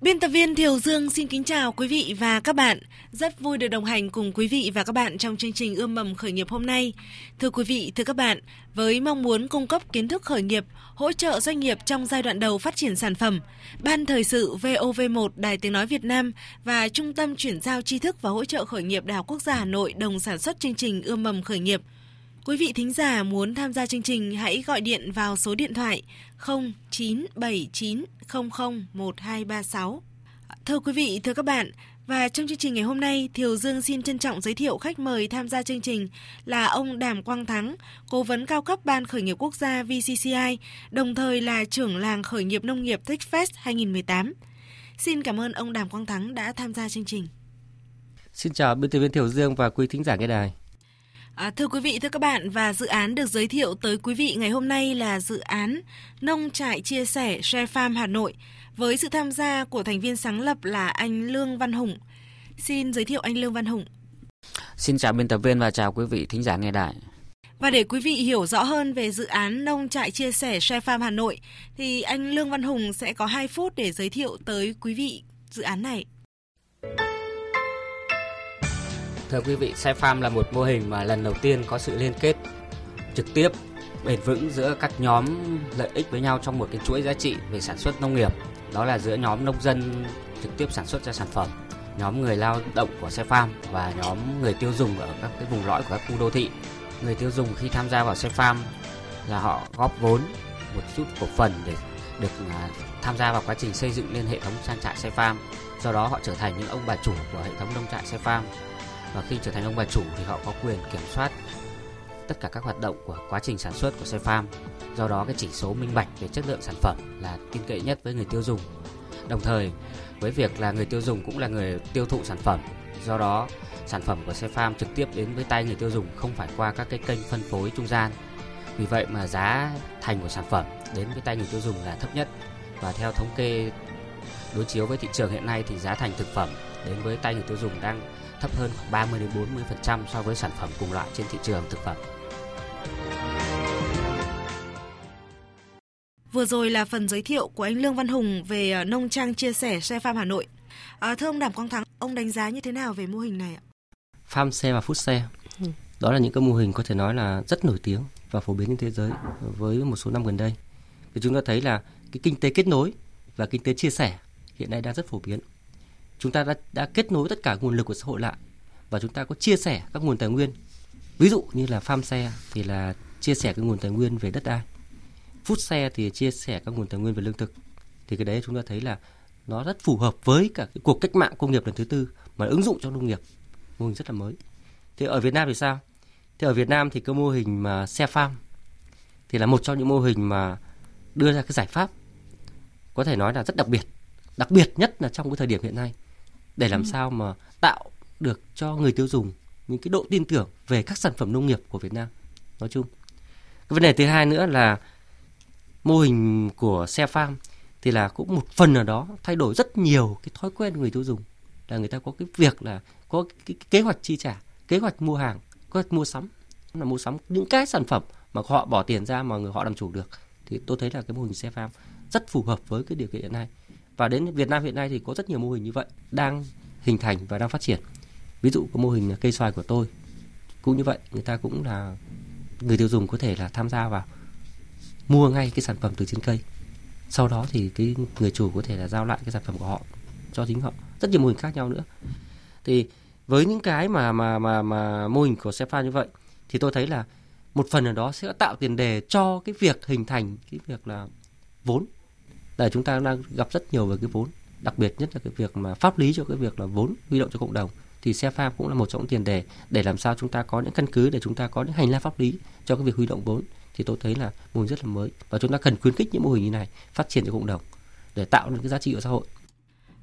Biên tập viên Thiều Dương xin kính chào quý vị và các bạn. Rất vui được đồng hành cùng quý vị và các bạn trong chương trình Ươm mầm khởi nghiệp hôm nay. Thưa quý vị, thưa các bạn, với mong muốn cung cấp kiến thức khởi nghiệp, hỗ trợ doanh nghiệp trong giai đoạn đầu phát triển sản phẩm, Ban Thời sự VOV1 Đài Tiếng Nói Việt Nam và Trung tâm Chuyển giao tri thức và hỗ trợ khởi nghiệp Đại học Quốc gia Hà Nội đồng sản xuất chương trình Ươm mầm khởi nghiệp. Quý vị thính giả muốn tham gia chương trình hãy gọi điện vào số điện thoại 0979001236. Thưa quý vị, thưa các bạn, và trong chương trình ngày hôm nay, Thiều Dương xin trân trọng giới thiệu khách mời tham gia chương trình là ông Đàm Quang Thắng, cố vấn cao cấp Ban Khởi nghiệp Quốc gia VCCI, đồng thời là trưởng làng khởi nghiệp nông nghiệp TechFest 2018. Xin cảm ơn ông Đàm Quang Thắng đã tham gia chương trình. Xin chào biên tập viên Thiều Dương và quý thính giả nghe đài. À, thưa quý vị, thưa các bạn, và dự án được giới thiệu tới quý vị ngày hôm nay là dự án Nông trại chia sẻ Share Farm Hà Nội với sự tham gia của thành viên sáng lập là anh Lương Văn Hùng. Xin giới thiệu anh Lương Văn Hùng. Xin chào biên tập viên và chào quý vị thính giả nghe đài. Và để quý vị hiểu rõ hơn về dự án Nông trại chia sẻ Share Farm Hà Nội thì anh Lương Văn Hùng sẽ có 2 phút để giới thiệu tới quý vị dự án này. Thưa quý vị, Share là một mô hình mà lần đầu tiên có sự liên kết trực tiếp bền vững giữa các nhóm lợi ích với nhau trong một cái chuỗi giá trị về sản xuất nông nghiệp. Đó là giữa nhóm nông dân trực tiếp sản xuất ra sản phẩm, nhóm người lao động của xe và nhóm người tiêu dùng ở các cái vùng lõi của các khu đô thị. Người tiêu dùng khi tham gia vào xe là họ góp vốn một chút cổ phần để được à, tham gia vào quá trình xây dựng lên hệ thống trang trại xe. Do đó họ trở thành những ông bà chủ của hệ thống nông trại xe và khi trở thành ông bà chủ thì họ có quyền kiểm soát tất cả các hoạt động của quá trình sản xuất của xe farm. Do đó cái chỉ số minh bạch về chất lượng sản phẩm là tin cậy nhất với người tiêu dùng. Đồng thời, với việc là người tiêu dùng cũng là người tiêu thụ sản phẩm. Do đó sản phẩm của xe farm trực tiếp đến với tay người tiêu dùng không phải qua các cái kênh phân phối trung gian. Vì vậy mà giá thành của sản phẩm đến với tay người tiêu dùng là thấp nhất. Và theo thống kê đối chiếu với thị trường hiện nay thì giá thành thực phẩm đến với tay người tiêu dùng đang thấp hơn khoảng 30 đến 40% so với sản phẩm cùng loại trên thị trường thực phẩm. Vừa rồi là phần giới thiệu của anh Lương Văn Hùng về ờ, nông trang chia sẻ xe farm Hà Nội. À, thưa ông Đàm Quang Thắng, ông đánh giá như thế nào về mô hình này ạ? Farm xe và food xe. Ừ. Đó là những cái mô hình có thể nói là rất nổi tiếng và phổ biến trên thế giới với một số năm gần đây. Thì chúng ta thấy là cái kinh tế kết nối và kinh tế chia sẻ hiện nay đang rất phổ biến. Chúng ta đã, đã kết nối tất cả nguồn lực của xã hội lại và chúng ta có chia sẻ các nguồn tài nguyên. Ví dụ như là farm xe thì là chia sẻ cái nguồn tài nguyên về đất đai. Food xe thì chia sẻ các nguồn tài nguyên về lương thực. Thì cái đấy chúng ta thấy là nó rất phù hợp với cả cái cuộc cách mạng công nghiệp lần thứ tư mà ứng dụng trong nông nghiệp. Mô hình rất là mới. Thì ở Việt Nam thì sao? Thì ở Việt Nam thì cái mô hình mà xe farm thì là một trong những mô hình mà đưa ra cái giải pháp có thể nói là rất đặc biệt đặc biệt nhất là trong cái thời điểm hiện nay để làm ừ. sao mà tạo được cho người tiêu dùng những cái độ tin tưởng về các sản phẩm nông nghiệp của Việt Nam. Nói chung. Cái vấn đề thứ hai nữa là mô hình của xe farm thì là cũng một phần nào đó thay đổi rất nhiều cái thói quen người tiêu dùng. Là người ta có cái việc là có cái, kế hoạch chi trả kế hoạch mua hàng kế hoạch mua sắm. Là mua sắm những cái sản phẩm mà họ bỏ tiền ra mà người họ làm chủ được. Thì tôi thấy là cái mô hình xe farm rất phù hợp với cái điều kiện hiện nay và đến Việt Nam hiện nay thì có rất nhiều mô hình như vậy đang hình thành và đang phát triển. Ví dụ có mô hình cây xoài của tôi, cũng như vậy, người ta cũng là, người tiêu dùng có thể là tham gia vào mua ngay cái sản phẩm từ trên cây. Sau đó thì cái người chủ có thể là giao lại cái sản phẩm của họ cho chính họ. Rất nhiều mô hình khác nhau nữa. Thì với những cái mà mà mà mà mô hình của Sefa như vậy, thì tôi thấy là một phần ở đó sẽ tạo tiền đề cho cái việc hình thành cái việc là vốn là chúng ta đang gặp rất nhiều về cái vốn đặc biệt nhất là cái việc mà pháp lý cho cái việc là vốn huy động cho cộng đồng. Thì xe farm cũng là một trong những tiền đề để làm sao chúng ta có những căn cứ để chúng ta có những hành lang pháp lý cho cái việc huy động vốn. Thì tôi thấy là mô hình rất là mới và chúng ta cần khuyến khích những mô hình như này phát triển cho cộng đồng để tạo được cái giá trị của xã hội.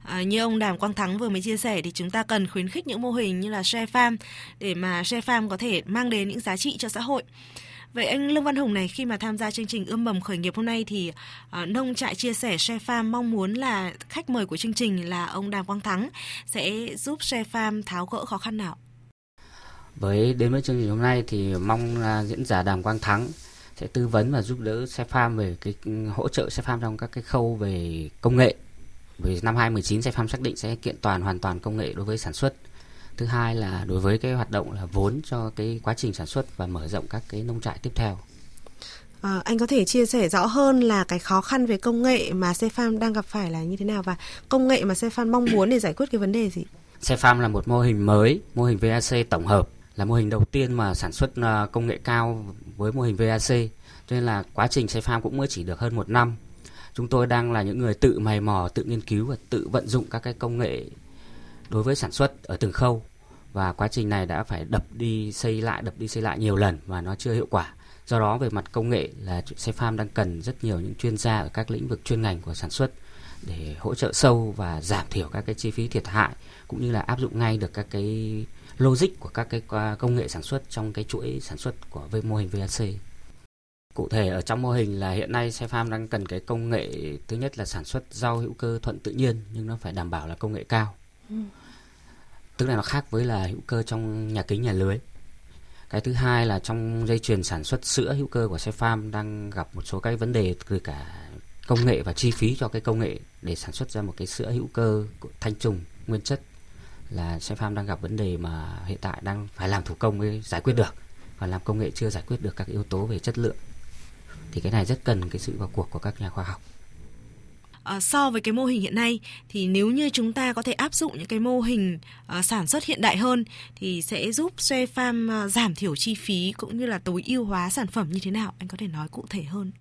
À, như ông Đàm Quang Thắng vừa mới chia sẻ thì chúng ta cần khuyến khích những mô hình như là share farm để mà share farm có thể mang đến những giá trị cho xã hội. Vậy anh Lương Văn Hùng này khi mà tham gia chương trình ươm mầm khởi nghiệp hôm nay thì uh, nông trại chia sẻ Share Farm mong muốn là khách mời của chương trình là ông Đàm Quang Thắng sẽ giúp Share Farm tháo gỡ khó khăn nào? Với đến với chương trình hôm nay thì mong là diễn giả Đàm Quang Thắng sẽ tư vấn và giúp đỡ Share Farm về cái hỗ trợ Share Farm trong các cái khâu về công nghệ. Vì năm 2019 Share Farm xác định sẽ kiện toàn hoàn toàn công nghệ đối với sản xuất thứ hai là đối với cái hoạt động là vốn cho cái quá trình sản xuất và mở rộng các cái nông trại tiếp theo À, anh có thể chia sẻ rõ hơn là cái khó khăn về công nghệ mà Cefam đang gặp phải là như thế nào và công nghệ mà Cefam mong muốn để giải quyết cái vấn đề gì? Cefam là một mô hình mới, mô hình VAC tổng hợp là mô hình đầu tiên mà sản xuất à, công nghệ cao với mô hình VAC. Cho nên là quá trình Cefam cũng mới chỉ được hơn một năm. Chúng tôi đang là những người tự mày mò, tự nghiên cứu và tự vận dụng các cái công nghệ đối với sản xuất ở từng khâu và quá trình này đã phải đập đi, xây lại, đập đi, xây lại nhiều lần và nó chưa hiệu quả do đó, về mặt công nghệ là xe farm đang cần rất nhiều những chuyên gia ở các lĩnh vực chuyên ngành của sản xuất để hỗ trợ sâu và giảm thiểu các cái chi phí thiệt hại, cũng như là áp dụng ngay được các cái logic của các cái công nghệ sản xuất trong cái chuỗi sản xuất của mô hình VAC. Cụ thể ở trong mô hình là hiện nay xe farm đang cần cái công nghệ, thứ nhất là sản xuất rau hữu cơ thuận tự nhiên, nhưng nó phải đảm bảo là công nghệ cao. Ừ tức là nó khác với là hữu cơ trong nhà kính, nhà lưới. Cái thứ hai là trong dây chuyền sản xuất sữa, hữu cơ của xe đang gặp một số cái vấn đề từ cả công nghệ và chi phí cho cái công nghệ để sản xuất ra một cái sữa hữu cơ thanh trùng nguyên chất. Là xe đang gặp vấn đề mà hiện tại đang phải làm thủ công mới giải quyết được và làm công nghệ chưa giải quyết được các yếu tố về chất lượng. Thì cái này rất cần cái sự vào cuộc của các nhà khoa học. Ờ, so với cái mô hình hiện nay thì nếu như chúng ta có thể áp dụng những cái mô hình uh, sản xuất hiện đại hơn thì sẽ giúp Xe Farm uh, giảm thiểu chi phí cũng như là tối ưu hóa sản phẩm như thế nào? Anh có thể nói cụ thể hơn.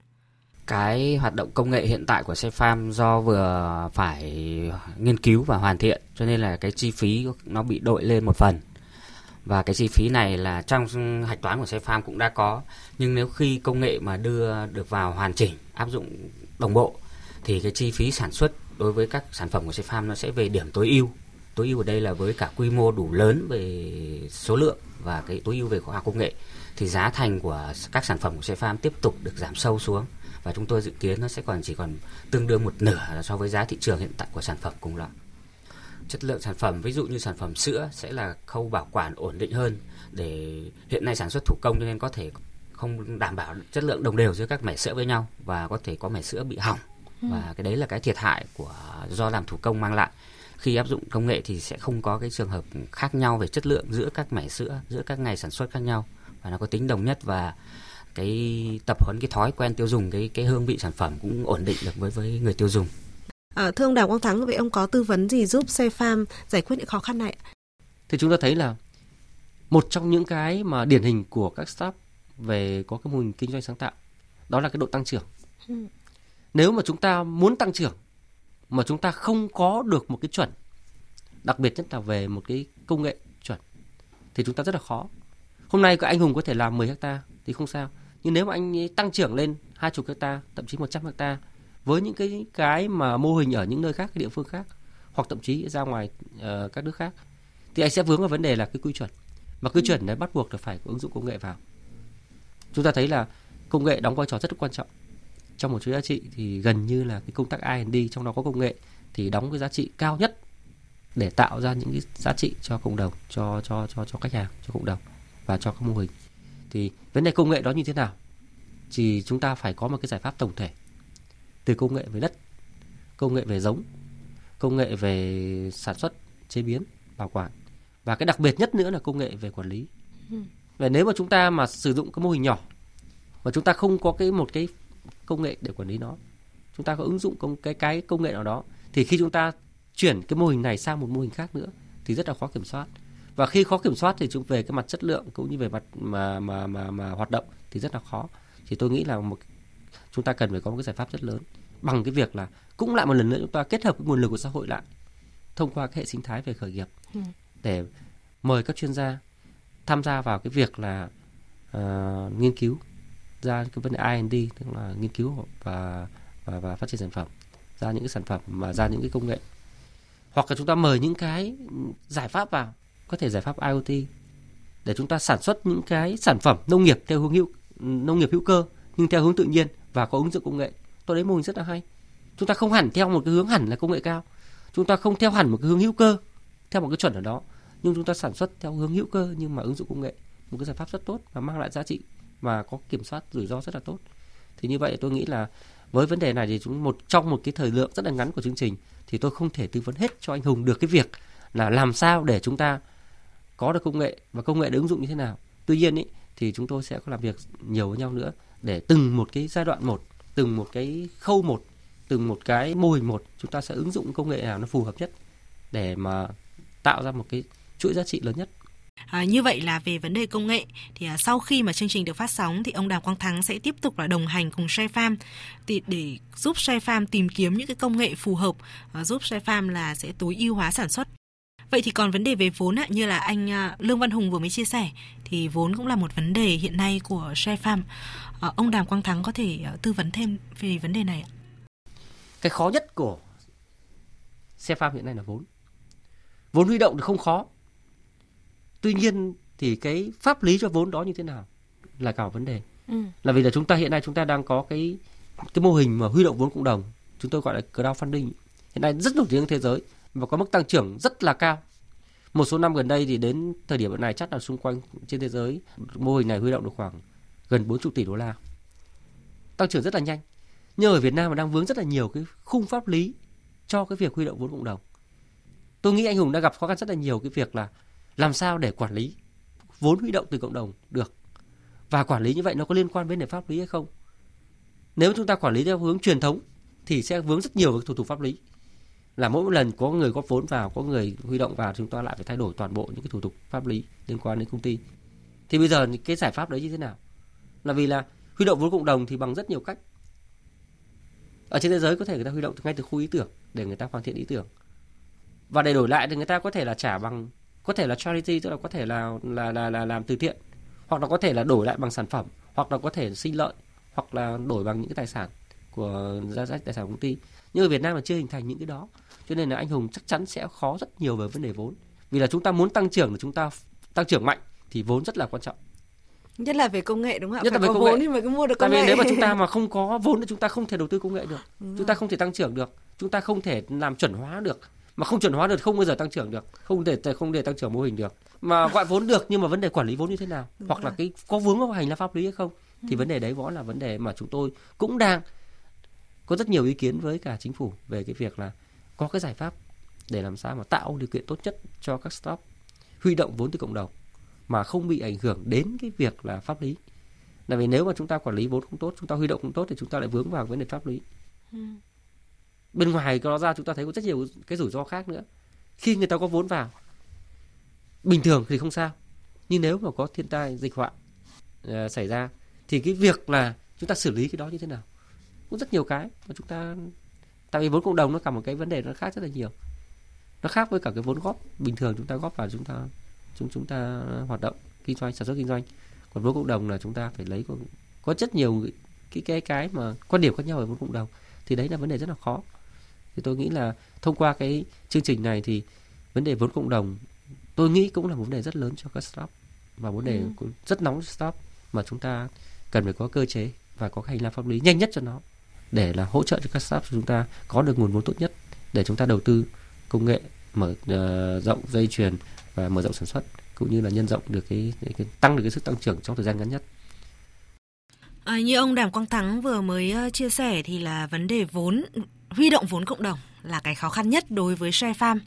Cái hoạt động công nghệ hiện tại của Xe Farm do vừa phải nghiên cứu và hoàn thiện cho nên là cái chi phí nó bị đội lên một phần và cái chi phí này là trong hạch toán của xe farm cũng đã có nhưng nếu khi công nghệ mà đưa được vào hoàn chỉnh áp dụng đồng bộ thì cái chi phí sản xuất đối với các sản phẩm của Xe Farm nó sẽ về điểm tối ưu. Tối ưu ở đây là với cả quy mô đủ lớn về số lượng và cái tối ưu về khoa học công nghệ, thì giá thành của các sản phẩm của Xe Farm tiếp tục được giảm sâu xuống và chúng tôi dự kiến nó sẽ còn chỉ còn tương đương một nửa so với giá thị trường hiện tại của sản phẩm cùng loại. Chất lượng sản phẩm, ví dụ như sản phẩm sữa sẽ là khâu bảo quản ổn định hơn để hiện nay sản xuất thủ công cho nên có thể không đảm bảo chất lượng đồng đều giữa các mẻ sữa với nhau và có thể có mẻ sữa bị hỏng và cái đấy là cái thiệt hại của do làm thủ công mang lại khi áp dụng công nghệ thì sẽ không có cái trường hợp khác nhau về chất lượng giữa các mẻ sữa giữa các ngày sản xuất khác nhau và nó có tính đồng nhất và cái tập huấn cái thói quen tiêu dùng cái cái hương vị sản phẩm cũng ổn định được với với người tiêu dùng. À, thưa ông Đào Quang Thắng, vậy ông có tư vấn gì giúp xe farm giải quyết những khó khăn này? Thì chúng ta thấy là một trong những cái mà điển hình của các startup về có cái mô hình kinh doanh sáng tạo đó là cái độ tăng trưởng. Ừ nếu mà chúng ta muốn tăng trưởng mà chúng ta không có được một cái chuẩn đặc biệt nhất là về một cái công nghệ chuẩn thì chúng ta rất là khó. Hôm nay các anh hùng có thể làm 10 hecta thì không sao. Nhưng nếu mà anh ấy tăng trưởng lên hai chục hecta thậm chí 100 hecta với những cái cái mà mô hình ở những nơi khác cái địa phương khác hoặc thậm chí ra ngoài uh, các nước khác thì anh sẽ vướng vào vấn đề là cái quy chuẩn. Và quy chuẩn đấy bắt buộc là phải có ứng dụng công nghệ vào. Chúng ta thấy là công nghệ đóng vai trò rất quan trọng trong một chuỗi giá trị thì gần như là cái công tác R&D trong đó có công nghệ thì đóng cái giá trị cao nhất để tạo ra những cái giá trị cho cộng đồng, cho cho cho cho khách hàng, cho cộng đồng và cho các mô hình. Thì vấn đề công nghệ đó như thế nào? Thì chúng ta phải có một cái giải pháp tổng thể từ công nghệ về đất, công nghệ về giống, công nghệ về sản xuất, chế biến, bảo quản và cái đặc biệt nhất nữa là công nghệ về quản lý. Ừ. Và nếu mà chúng ta mà sử dụng cái mô hình nhỏ và chúng ta không có cái một cái công nghệ để quản lý nó. Chúng ta có ứng dụng công cái cái công nghệ nào đó thì khi chúng ta chuyển cái mô hình này sang một mô hình khác nữa thì rất là khó kiểm soát. Và khi khó kiểm soát thì chúng về cái mặt chất lượng cũng như về mặt mà mà mà mà hoạt động thì rất là khó. Thì tôi nghĩ là một chúng ta cần phải có một cái giải pháp rất lớn. Bằng cái việc là cũng lại một lần nữa chúng ta kết hợp cái nguồn lực của xã hội lại thông qua cái hệ sinh thái về khởi nghiệp ừ. để mời các chuyên gia tham gia vào cái việc là uh, nghiên cứu ra cái vấn đề R&D tức là nghiên cứu và và và phát triển sản phẩm, ra những cái sản phẩm mà ra những cái công nghệ. Hoặc là chúng ta mời những cái giải pháp vào, có thể giải pháp IoT để chúng ta sản xuất những cái sản phẩm nông nghiệp theo hướng hữu, nông nghiệp hữu cơ, nhưng theo hướng tự nhiên và có ứng dụng công nghệ. Tôi thấy mô hình rất là hay. Chúng ta không hẳn theo một cái hướng hẳn là công nghệ cao. Chúng ta không theo hẳn một cái hướng hữu cơ, theo một cái chuẩn ở đó. Nhưng chúng ta sản xuất theo hướng hữu cơ nhưng mà ứng dụng công nghệ, một cái giải pháp rất tốt và mang lại giá trị và có kiểm soát rủi ro rất là tốt thì như vậy tôi nghĩ là với vấn đề này thì chúng một trong một cái thời lượng rất là ngắn của chương trình thì tôi không thể tư vấn hết cho anh Hùng được cái việc là làm sao để chúng ta có được công nghệ và công nghệ được ứng dụng như thế nào. Tuy nhiên ý, thì chúng tôi sẽ có làm việc nhiều với nhau nữa để từng một cái giai đoạn một, từng một cái khâu một, từng một cái mô hình một chúng ta sẽ ứng dụng công nghệ nào nó phù hợp nhất để mà tạo ra một cái chuỗi giá trị lớn nhất. À, như vậy là về vấn đề công nghệ thì à, sau khi mà chương trình được phát sóng thì ông Đàm Quang Thắng sẽ tiếp tục là đồng hành cùng Share Farm để, để giúp Share Farm tìm kiếm những cái công nghệ phù hợp à, giúp Share Farm là sẽ tối ưu hóa sản xuất. Vậy thì còn vấn đề về vốn ạ, như là anh à, Lương Văn Hùng vừa mới chia sẻ thì vốn cũng là một vấn đề hiện nay của Share Farm. À, ông Đàm Quang Thắng có thể à, tư vấn thêm về vấn đề này ạ? Cái khó nhất của Share Farm hiện nay là vốn. Vốn huy động thì không khó, tuy nhiên thì cái pháp lý cho vốn đó như thế nào là cả vấn đề. Ừ. là vì là chúng ta hiện nay chúng ta đang có cái cái mô hình mà huy động vốn cộng đồng chúng tôi gọi là crowdfunding. Hiện nay rất nổi tiếng thế giới và có mức tăng trưởng rất là cao. Một số năm gần đây thì đến thời điểm này chắc là xung quanh trên thế giới mô hình này huy động được khoảng gần 40 tỷ đô la. Tăng trưởng rất là nhanh. Nhưng ở Việt Nam mà đang vướng rất là nhiều cái khung pháp lý cho cái việc huy động vốn cộng đồng. Tôi nghĩ anh Hùng đã gặp khó khăn rất là nhiều cái việc là làm sao để quản lý vốn huy động từ cộng đồng được? Và quản lý như vậy nó có liên quan đến đề pháp lý hay không? Nếu chúng ta quản lý theo hướng truyền thống thì sẽ vướng rất nhiều về thủ tục pháp lý. Là mỗi lần có người góp vốn vào, có người huy động vào, chúng ta lại phải thay đổi toàn bộ những cái thủ tục pháp lý liên quan đến công ty. Thì bây giờ cái giải pháp đấy như thế nào? Là vì là huy động vốn cộng đồng thì bằng rất nhiều cách. Ở trên thế giới có thể người ta huy động ngay từ khu ý tưởng để người ta hoàn thiện ý tưởng. Và để đổi lại thì người ta có thể là trả bằng có thể là charity tức là có thể là là là, là làm từ thiện hoặc là có thể là đổi lại bằng sản phẩm hoặc là có thể sinh lợi hoặc là đổi bằng những cái tài sản của giá trị tài sản công ty. Nhưng ở Việt Nam là chưa hình thành những cái đó cho nên là anh Hùng chắc chắn sẽ khó rất nhiều về vấn đề vốn. Vì là chúng ta muốn tăng trưởng là chúng ta tăng trưởng mạnh thì vốn rất là quan trọng. Nhất là về công nghệ đúng không ạ? Nhất Phải là về công vốn nghệ. thì mới mua được công Tại vì nghệ. nếu mà chúng ta mà không có vốn thì chúng ta không thể đầu tư công nghệ được. Đúng chúng ta không thể tăng trưởng được. Chúng ta không thể làm chuẩn hóa được mà không chuẩn hóa được không bao giờ tăng trưởng được không để không để tăng trưởng mô hình được mà gọi vốn được nhưng mà vấn đề quản lý vốn như thế nào Đúng hoặc rồi. là cái có vướng vào hành lang pháp lý hay không thì ừ. vấn đề đấy vẫn là vấn đề mà chúng tôi cũng đang có rất nhiều ý kiến với cả chính phủ về cái việc là có cái giải pháp để làm sao mà tạo điều kiện tốt nhất cho các startup huy động vốn từ cộng đồng mà không bị ảnh hưởng đến cái việc là pháp lý. Là vì nếu mà chúng ta quản lý vốn không tốt, chúng ta huy động không tốt thì chúng ta lại vướng vào vấn đề pháp lý. Ừ bên ngoài nó ra chúng ta thấy có rất nhiều cái rủi ro khác nữa. Khi người ta có vốn vào bình thường thì không sao. Nhưng nếu mà có thiên tai dịch họa uh, xảy ra thì cái việc là chúng ta xử lý cái đó như thế nào cũng rất nhiều cái mà chúng ta tại vì vốn cộng đồng nó cả một cái vấn đề nó khác rất là nhiều. Nó khác với cả cái vốn góp. Bình thường chúng ta góp vào chúng ta chúng chúng ta hoạt động kinh doanh sản xuất kinh doanh. Còn vốn cộng đồng là chúng ta phải lấy có, có rất nhiều cái cái cái mà quan điểm khác nhau về vốn cộng đồng. Thì đấy là vấn đề rất là khó thì tôi nghĩ là thông qua cái chương trình này thì vấn đề vốn cộng đồng tôi nghĩ cũng là một vấn đề rất lớn cho các startup và vấn đề ừ. cũng rất nóng cho startup mà chúng ta cần phải có cơ chế và có hành lang pháp lý nhanh nhất cho nó để là hỗ trợ cho các startup chúng ta có được nguồn vốn tốt nhất để chúng ta đầu tư công nghệ mở uh, rộng dây chuyền và mở rộng sản xuất cũng như là nhân rộng được cái, cái, cái tăng được cái sức tăng trưởng trong thời gian ngắn nhất. À, như ông Đàm Quang Thắng vừa mới uh, chia sẻ thì là vấn đề vốn huy động vốn cộng đồng là cái khó khăn nhất đối với share farm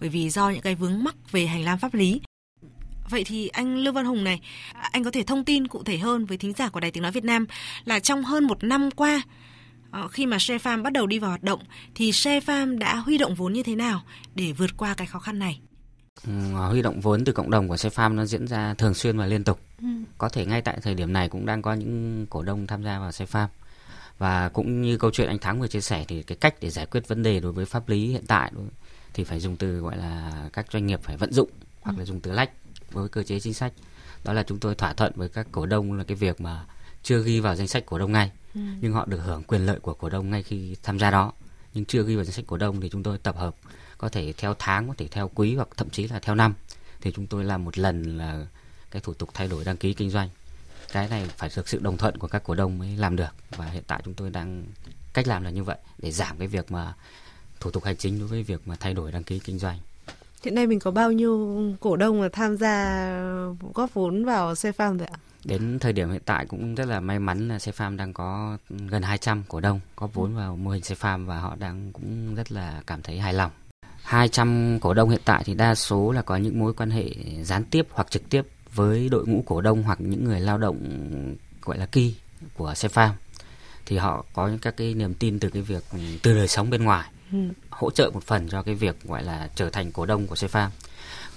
bởi vì do những cái vướng mắc về hành lang pháp lý. Vậy thì anh Lưu Văn Hùng này, anh có thể thông tin cụ thể hơn với thính giả của Đài Tiếng Nói Việt Nam là trong hơn một năm qua, ờ, khi mà Share Farm bắt đầu đi vào hoạt động, thì Share Farm đã huy động vốn như thế nào để vượt qua cái khó khăn này? Ừ, huy động vốn từ cộng đồng của Share Farm nó diễn ra thường xuyên và liên tục. Ừ. Có thể ngay tại thời điểm này cũng đang có những cổ đông tham gia vào Share Farm và cũng như câu chuyện anh Thắng vừa chia sẻ thì cái cách để giải quyết vấn đề đối với pháp lý hiện tại thì phải dùng từ gọi là các doanh nghiệp phải vận dụng hoặc là dùng từ lách với cơ chế chính sách. Đó là chúng tôi thỏa thuận với các cổ đông là cái việc mà chưa ghi vào danh sách cổ đông ngay ừ. nhưng họ được hưởng quyền lợi của cổ đông ngay khi tham gia đó. Nhưng chưa ghi vào danh sách cổ đông thì chúng tôi tập hợp có thể theo tháng có thể theo quý hoặc thậm chí là theo năm. Thì chúng tôi làm một lần là cái thủ tục thay đổi đăng ký kinh doanh cái này phải được sự đồng thuận của các cổ đông mới làm được và hiện tại chúng tôi đang cách làm là như vậy để giảm cái việc mà thủ tục hành chính đối với việc mà thay đổi đăng ký kinh doanh Hiện nay mình có bao nhiêu cổ đông là tham gia góp vốn vào xe farm rồi ạ? Đến thời điểm hiện tại cũng rất là may mắn là xe farm đang có gần 200 cổ đông góp vốn vào mô hình xe farm và họ đang cũng rất là cảm thấy hài lòng. 200 cổ đông hiện tại thì đa số là có những mối quan hệ gián tiếp hoặc trực tiếp với đội ngũ cổ đông hoặc những người lao động gọi là key của xe farm thì họ có những các cái niềm tin từ cái việc từ đời sống bên ngoài ừ. hỗ trợ một phần cho cái việc gọi là trở thành cổ đông của xe farm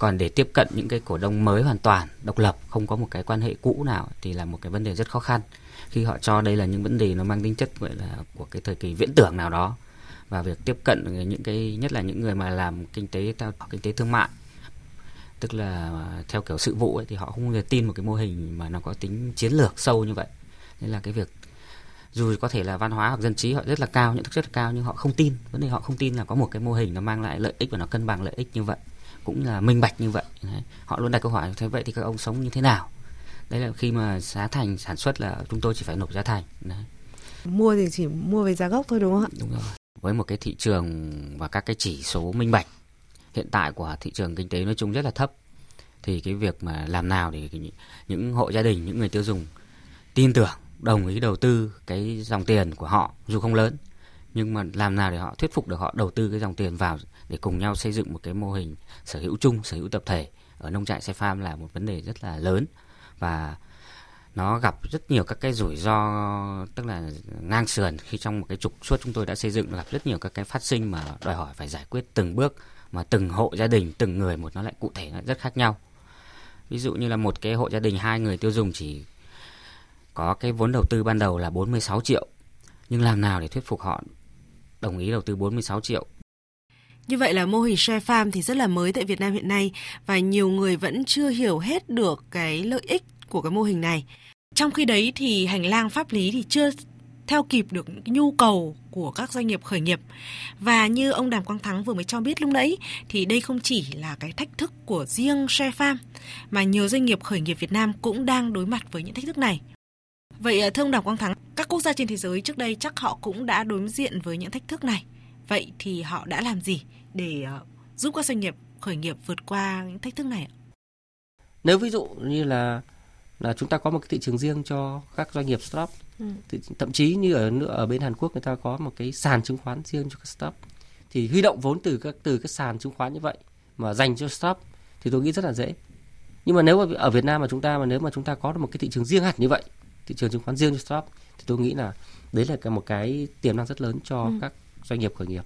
còn để tiếp cận những cái cổ đông mới hoàn toàn độc lập không có một cái quan hệ cũ nào thì là một cái vấn đề rất khó khăn. Khi họ cho đây là những vấn đề nó mang tính chất gọi là của cái thời kỳ viễn tưởng nào đó. Và việc tiếp cận những cái nhất là những người mà làm kinh tế kinh tế thương mại tức là theo kiểu sự vụ ấy, thì họ không tin một cái mô hình mà nó có tính chiến lược sâu như vậy. Nên là cái việc dù có thể là văn hóa hoặc dân trí họ rất là cao nhận thức rất là cao nhưng họ không tin. Vấn đề họ không tin là có một cái mô hình nó mang lại lợi ích và nó cân bằng lợi ích như vậy cũng là minh bạch như vậy. Đấy. họ luôn đặt câu hỏi thế vậy thì các ông sống như thế nào? Đấy là khi mà giá thành sản xuất là chúng tôi chỉ phải nộp giá thành. Đấy. mua thì chỉ mua về giá gốc thôi đúng không ạ? Đúng rồi. Với một cái thị trường và các cái chỉ số minh bạch hiện tại của thị trường kinh tế nói chung rất là thấp. Thì cái việc mà làm nào để những hộ gia đình, những người tiêu dùng tin tưởng, đồng ý đầu tư cái dòng tiền của họ, dù không lớn, nhưng mà làm nào để họ thuyết phục được họ đầu tư cái dòng tiền vào để cùng nhau xây dựng một cái mô hình sở hữu chung, sở hữu tập thể ở nông trại xe farm là một vấn đề rất là lớn. Và nó gặp rất nhiều các cái rủi ro, tức là ngang sườn khi trong một cái trục suốt chúng tôi đã xây dựng, gặp rất nhiều các cái phát sinh mà đòi hỏi phải giải quyết từng bước mà từng hộ gia đình, từng người một nó lại cụ thể, nó rất khác nhau. Ví dụ như là một cái hộ gia đình, hai người tiêu dùng chỉ có cái vốn đầu tư ban đầu là 46 triệu. Nhưng làm nào để thuyết phục họ đồng ý đầu tư 46 triệu? Như vậy là mô hình share farm thì rất là mới tại Việt Nam hiện nay và nhiều người vẫn chưa hiểu hết được cái lợi ích của cái mô hình này. Trong khi đấy thì hành lang pháp lý thì chưa theo kịp được những nhu cầu của các doanh nghiệp khởi nghiệp. Và như ông Đàm Quang Thắng vừa mới cho biết lúc nãy thì đây không chỉ là cái thách thức của riêng share farm mà nhiều doanh nghiệp khởi nghiệp Việt Nam cũng đang đối mặt với những thách thức này. Vậy à, thưa ông Đàm Quang Thắng, các quốc gia trên thế giới trước đây chắc họ cũng đã đối diện với những thách thức này. Vậy thì họ đã làm gì để à, giúp các doanh nghiệp khởi nghiệp vượt qua những thách thức này ạ? Nếu ví dụ như là là chúng ta có một cái thị trường riêng cho các doanh nghiệp startup, ừ. thậm chí như ở ở bên Hàn Quốc người ta có một cái sàn chứng khoán riêng cho các startup, thì huy động vốn từ các từ các sàn chứng khoán như vậy mà dành cho startup thì tôi nghĩ rất là dễ. Nhưng mà nếu mà ở Việt Nam mà chúng ta mà nếu mà chúng ta có được một cái thị trường riêng hẳn như vậy thị trường chứng khoán riêng cho startup thì tôi nghĩ là đấy là một cái tiềm năng rất lớn cho ừ. các doanh nghiệp khởi nghiệp.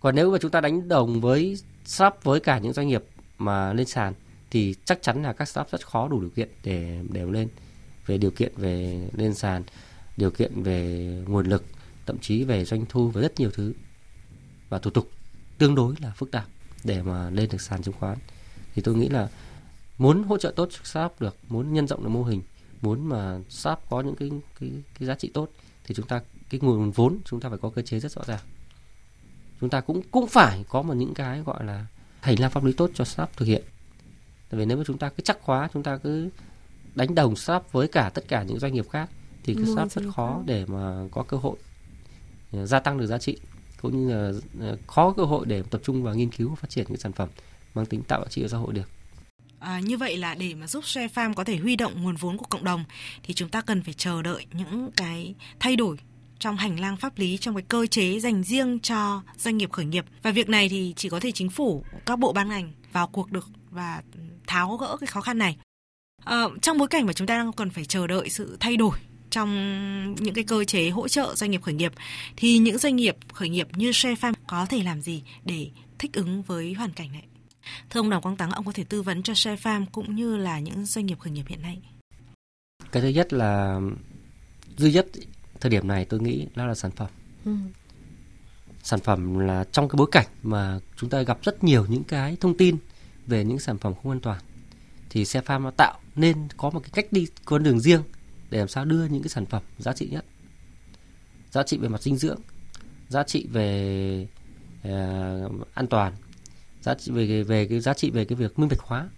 Còn nếu mà chúng ta đánh đồng với startup với cả những doanh nghiệp mà lên sàn thì chắc chắn là các startup rất khó đủ điều kiện để để lên. Về điều kiện về lên sàn, điều kiện về nguồn lực, thậm chí về doanh thu và rất nhiều thứ. Và thủ tục tương đối là phức tạp để mà lên được sàn chứng khoán. Thì tôi nghĩ là muốn hỗ trợ tốt cho startup được, muốn nhân rộng được mô hình muốn mà shop có những cái cái cái giá trị tốt thì chúng ta cái nguồn vốn chúng ta phải có cơ chế rất rõ ràng. Chúng ta cũng cũng phải có một những cái gọi là hành lang pháp lý tốt cho shop thực hiện tại vì nếu mà chúng ta cứ chắc khóa chúng ta cứ đánh đồng shop với cả tất cả những doanh nghiệp khác thì cái shop rất khó để mà có cơ hội ờ, gia tăng được giá trị cũng như là ờ, khó cơ hội để tập trung vào nghiên cứu và phát triển những sản phẩm mang tính tạo giá trị cho xã hội được. À, như vậy là để mà giúp Share Farm có thể huy động nguồn vốn của cộng đồng thì chúng ta cần phải chờ đợi những cái thay đổi trong hành lang pháp lý trong cái cơ chế dành riêng cho doanh nghiệp khởi nghiệp. Và việc này thì chỉ có thể chính phủ các bộ ban ngành vào cuộc được và tháo gỡ cái khó khăn này à, trong bối cảnh mà chúng ta đang cần phải chờ đợi sự thay đổi trong những cái cơ chế hỗ trợ doanh nghiệp khởi nghiệp thì những doanh nghiệp khởi nghiệp như Share Farm có thể làm gì để thích ứng với hoàn cảnh này Thưa ông Đào Quang Táng, ông có thể tư vấn cho Share Farm cũng như là những doanh nghiệp khởi nghiệp hiện nay? Cái thứ nhất là duy nhất thời điểm này tôi nghĩ đó là sản phẩm. Ừ. Sản phẩm là trong cái bối cảnh mà chúng ta gặp rất nhiều những cái thông tin về những sản phẩm không an toàn thì Share Farm nó tạo nên có một cái cách đi con đường riêng để làm sao đưa những cái sản phẩm giá trị nhất. Giá trị về mặt dinh dưỡng giá trị về uh, an toàn giá trị về về cái giá trị về cái việc minh bạch hóa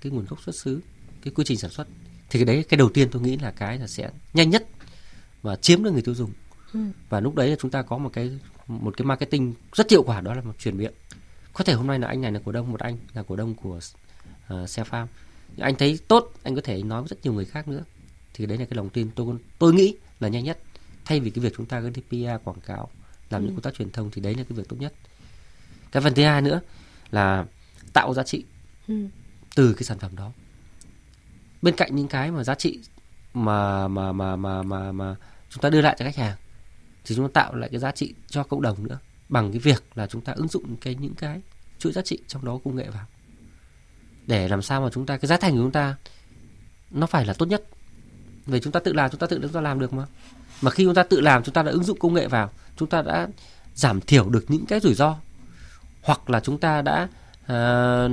cái nguồn gốc xuất xứ cái quy trình sản xuất thì cái đấy cái đầu tiên tôi nghĩ là cái là sẽ nhanh nhất và chiếm được người tiêu dùng. Ừ. và lúc đấy là chúng ta có một cái một cái marketing rất hiệu quả đó là một truyền miệng có thể hôm nay là anh này là cổ đông một anh là cổ đông của uh, xe farm. Anh thấy tốt anh có thể nói với rất nhiều người khác nữa. Thì đấy là cái lòng tin tôi tôi nghĩ là nhanh nhất. Thay vì cái việc chúng ta cái PR quảng cáo làm ừ. những công tác truyền thông thì đấy là cái việc tốt nhất. Cái phần thứ hai nữa là tạo giá trị ừ. từ cái sản phẩm đó. Bên cạnh những cái mà giá trị mà mà mà mà mà mà chúng ta đưa lại cho khách hàng thì chúng ta tạo lại cái giá trị cho cộng đồng nữa bằng cái việc là chúng ta ứng dụng cái những cái chuỗi giá trị trong đó công nghệ vào. Để làm sao mà chúng ta cái giá thành của chúng ta nó phải là tốt nhất. Vì chúng ta tự làm chúng ta tự chúng ta làm được mà. Mà khi chúng ta tự làm chúng ta đã ứng dụng công nghệ vào chúng ta đã giảm thiểu được những cái rủi ro. Hoặc là chúng ta đã uh,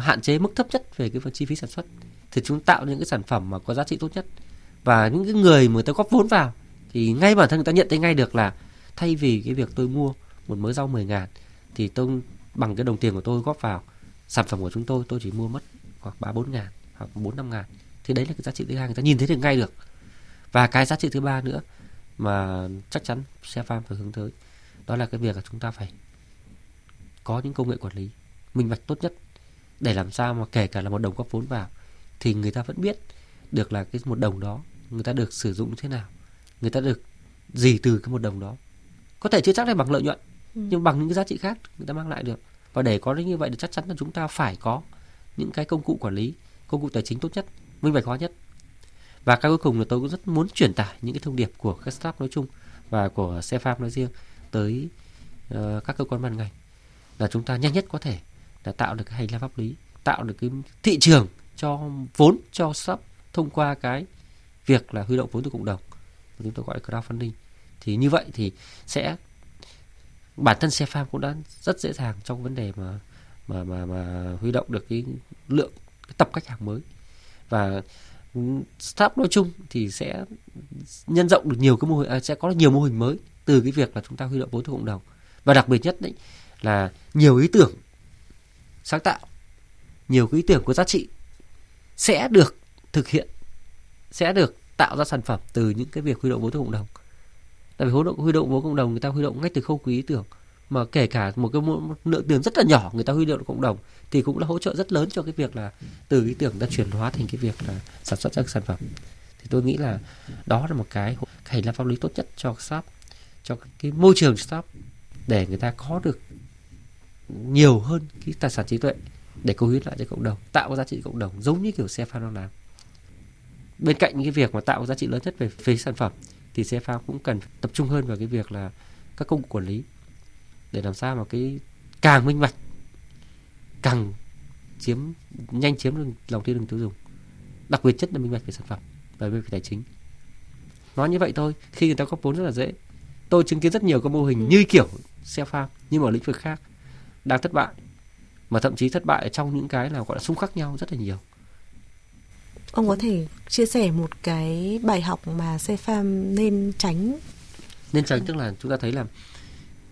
hạn chế mức thấp nhất về cái phần chi phí sản xuất thì chúng tạo những cái sản phẩm mà có giá trị tốt nhất. Và những cái người mà người ta góp vốn vào thì ngay bản thân người ta nhận thấy ngay được là thay vì cái việc tôi mua một mớ rau 10 ngàn, thì tôi, bằng cái đồng tiền của tôi góp vào, sản phẩm của chúng tôi tôi chỉ mua mất khoảng ba bốn ngàn hoặc bốn năm ngàn. Thì đấy là cái giá trị thứ hai, người ta nhìn thấy được ngay được. Và cái giá trị thứ ba nữa mà chắc chắn xe farm phải hướng tới, đó là cái việc là chúng ta phải có những công nghệ quản lý minh bạch tốt nhất để làm sao mà kể cả là một đồng góp vốn vào, thì người ta vẫn biết được là cái một đồng đó người ta được sử dụng thế nào, người ta được gì từ cái một đồng đó có thể chưa chắc là bằng lợi nhuận ừ. nhưng bằng những cái giá trị khác người ta mang lại được. Và để có được như vậy thì chắc chắn là chúng ta phải có những cái công cụ quản lý công cụ tài chính tốt nhất minh bạch hóa nhất. Và cái cuối cùng là tôi cũng rất muốn truyền tải những cái thông điệp của các startup nói chung và của xe farm nói riêng tới uh, các cơ quan ban ngành là chúng ta nhanh nhất có thể là tạo được cái hành lang pháp lý tạo được cái thị trường cho vốn cho startup thông qua cái việc là huy động vốn từ cộng đồng. Chúng tôi gọi là crowdfunding thì như vậy thì sẽ bản thân xe farm cũng đã rất dễ dàng trong vấn đề mà mà mà mà huy động được cái lượng cái tập khách hàng mới. Và startup nói chung thì sẽ nhân rộng được nhiều cái mô hình à, sẽ có nhiều mô hình mới từ cái việc là chúng ta huy động vốn từ cộng đồng. Và đặc biệt nhất đấy là nhiều ý tưởng sáng tạo nhiều cái ý tưởng có giá trị sẽ được thực hiện sẽ được tạo ra sản phẩm từ những cái việc huy động vốn từ cộng đồng tại vì huy động huy động vốn cộng đồng, người ta huy động ngay từ khâu quý ý tưởng. Mà kể cả một cái lượng tiền rất là nhỏ, người ta huy động cộng đồng, thì cũng là hỗ trợ rất lớn cho cái việc là từ ý tưởng ta chuyển hóa thành cái việc là sản xuất ra sản phẩm. Thì tôi nghĩ là đó là một cái hành lang pháp lý tốt nhất cho shop, cho cái môi trường shop để người ta có được nhiều hơn cái tài sản trí tuệ để cống hiến lại cho cộng đồng, tạo giá trị cộng đồng giống như kiểu xe pha đang làm. Bên cạnh những cái việc mà tạo giá trị lớn nhất về phía sản phẩm thì CFA cũng cần tập trung hơn vào cái việc là các công cụ quản lý để làm sao mà cái càng minh bạch, càng chiếm, nhanh chiếm được lòng tin người tiêu dùng. Đặc biệt chất là minh bạch về sản phẩm và về tài chính. Nói như vậy thôi, khi người ta góp vốn rất là dễ. Tôi chứng kiến rất nhiều các mô hình như kiểu xe farm nhưng mà lĩnh vực khác đang thất bại, mà thậm chí thất bại trong những cái là gọi là xung khắc nhau rất là nhiều ông có thể chia sẻ một cái bài học mà xe farm nên tránh? Nên tránh tức là chúng ta thấy là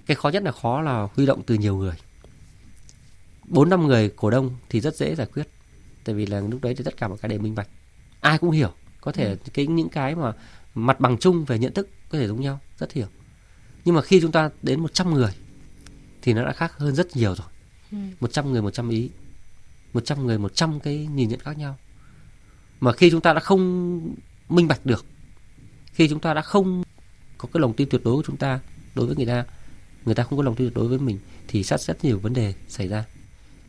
cái khó nhất là khó là huy động từ nhiều người. Bốn năm người cổ đông thì rất dễ giải quyết tại vì là lúc đấy thì tất cả mọi cái đều minh bạch. Ai cũng hiểu có thể ừ. cái những cái mà mặt bằng chung về nhận thức có thể giống nhau rất hiểu. Nhưng mà khi chúng ta đến 100 người thì nó đã khác hơn rất nhiều rồi. Ừ. 100 người 100 ý 100 người 100 cái nhìn nhận khác nhau mà khi chúng ta đã không minh bạch được khi chúng ta đã không có cái lòng tin tuyệt đối của chúng ta đối với người ta người ta không có lòng tin tuyệt đối với mình thì rất rất nhiều vấn đề xảy ra.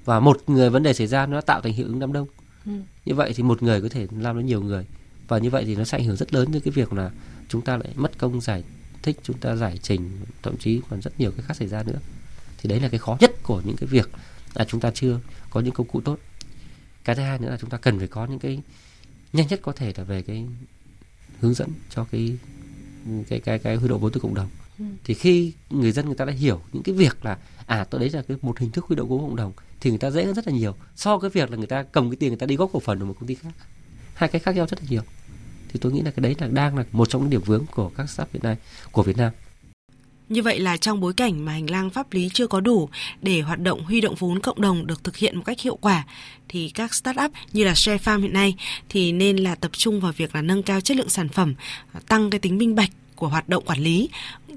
Và một người vấn đề xảy ra nó tạo thành hiệu ứng đám đông. Ừ. như vậy thì một người có thể làm đến nhiều người. Và như vậy thì nó sẽ ảnh hưởng rất lớn đến cái việc là chúng ta lại mất công giải thích chúng ta giải trình thậm chí còn rất nhiều cái khác xảy ra nữa. Thì đấy là cái khó nhất của những cái việc là chúng ta chưa có những công cụ tốt. Cái thứ hai nữa là chúng ta cần phải có những cái nhanh nhất có thể là về cái hướng dẫn cho cái cái cái cái huy động vốn từ cộng đồng. Ừ. thì khi người dân người ta đã hiểu những cái việc là à tôi đấy là cái một hình thức huy động vốn cộng đồng thì người ta dễ hơn rất là nhiều so với việc là người ta cầm cái tiền người ta đi góp cổ phần ở một công ty khác. Hai cái khác nhau rất là nhiều. Thì tôi nghĩ là cái đấy là đang là một trong những điểm vướng của các startup hiện nay của Việt Nam như vậy là trong bối cảnh mà hành lang pháp lý chưa có đủ để hoạt động huy động vốn cộng đồng được thực hiện một cách hiệu quả thì các startup như là Share Farm hiện nay thì nên là tập trung vào việc là nâng cao chất lượng sản phẩm, à, tăng cái tính minh bạch của hoạt động quản lý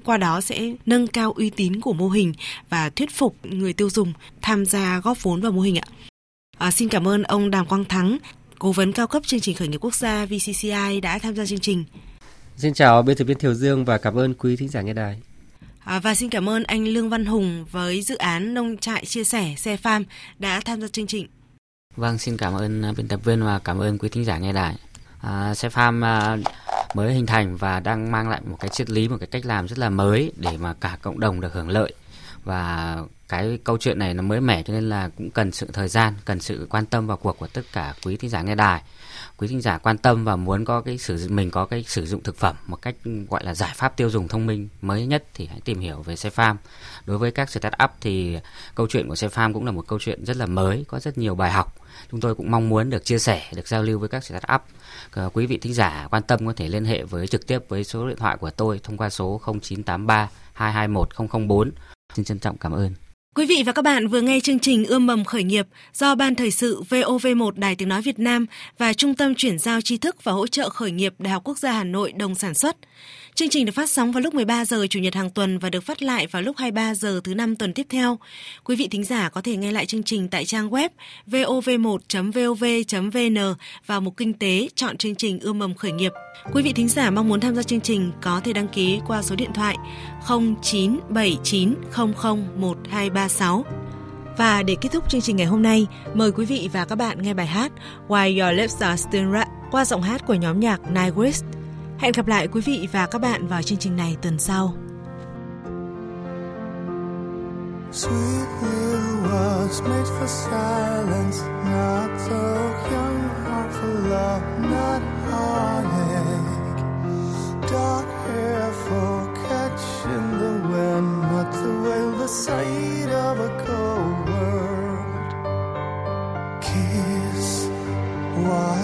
qua đó sẽ nâng cao uy tín của mô hình và thuyết phục người tiêu dùng tham gia góp vốn vào mô hình ạ. À, xin cảm ơn ông Đàm Quang Thắng, cố vấn cao cấp chương trình khởi nghiệp quốc gia VCCI đã tham gia chương trình. Xin chào biên tập viên Thiều Dương và cảm ơn quý thính giả nghe đài. À, và xin cảm ơn anh Lương Văn Hùng với dự án nông trại chia sẻ xe farm đã tham gia chương trình. Vâng, xin cảm ơn à, biên tập viên và cảm ơn quý thính giả nghe đài. À, xe farm à, mới hình thành và đang mang lại một cái triết lý, một cái cách làm rất là mới để mà cả cộng đồng được hưởng lợi và cái câu chuyện này nó mới mẻ cho nên là cũng cần sự thời gian, cần sự quan tâm vào cuộc của tất cả quý thính giả nghe đài. Quý thính giả quan tâm và muốn có cái sử dụng mình có cái sử dụng thực phẩm một cách gọi là giải pháp tiêu dùng thông minh mới nhất thì hãy tìm hiểu về xe đối với các startup thì câu chuyện của xe cũng là một câu chuyện rất là mới có rất nhiều bài học. Chúng tôi cũng mong muốn được chia sẻ được giao lưu với các startup. Up. quý vị thính giả quan tâm có thể liên hệ với trực tiếp với số điện thoại của tôi thông qua số 0983 221 004 xin trân trọng cảm ơn. Quý vị và các bạn vừa nghe chương trình Ươm mầm khởi nghiệp do Ban Thời sự VOV1 Đài Tiếng Nói Việt Nam và Trung tâm Chuyển giao tri thức và hỗ trợ khởi nghiệp Đại học Quốc gia Hà Nội đồng sản xuất. Chương trình được phát sóng vào lúc 13 giờ Chủ nhật hàng tuần và được phát lại vào lúc 23 giờ thứ năm tuần tiếp theo. Quý vị thính giả có thể nghe lại chương trình tại trang web vov1.vov.vn và mục kinh tế chọn chương trình Ươm mầm khởi nghiệp. Quý vị thính giả mong muốn tham gia chương trình có thể đăng ký qua số điện thoại 0979001236. Và để kết thúc chương trình ngày hôm nay, mời quý vị và các bạn nghe bài hát Why Your Lips Are Still Red qua giọng hát của nhóm nhạc Nightwish. Hẹn gặp lại quý vị và các bạn vào chương trình này tuần sau. Sweet little words made for silence, not so young, heart for love, not heartache. Dark hair for catching the wind, not to wail the sight of a cold world. Kiss why?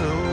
so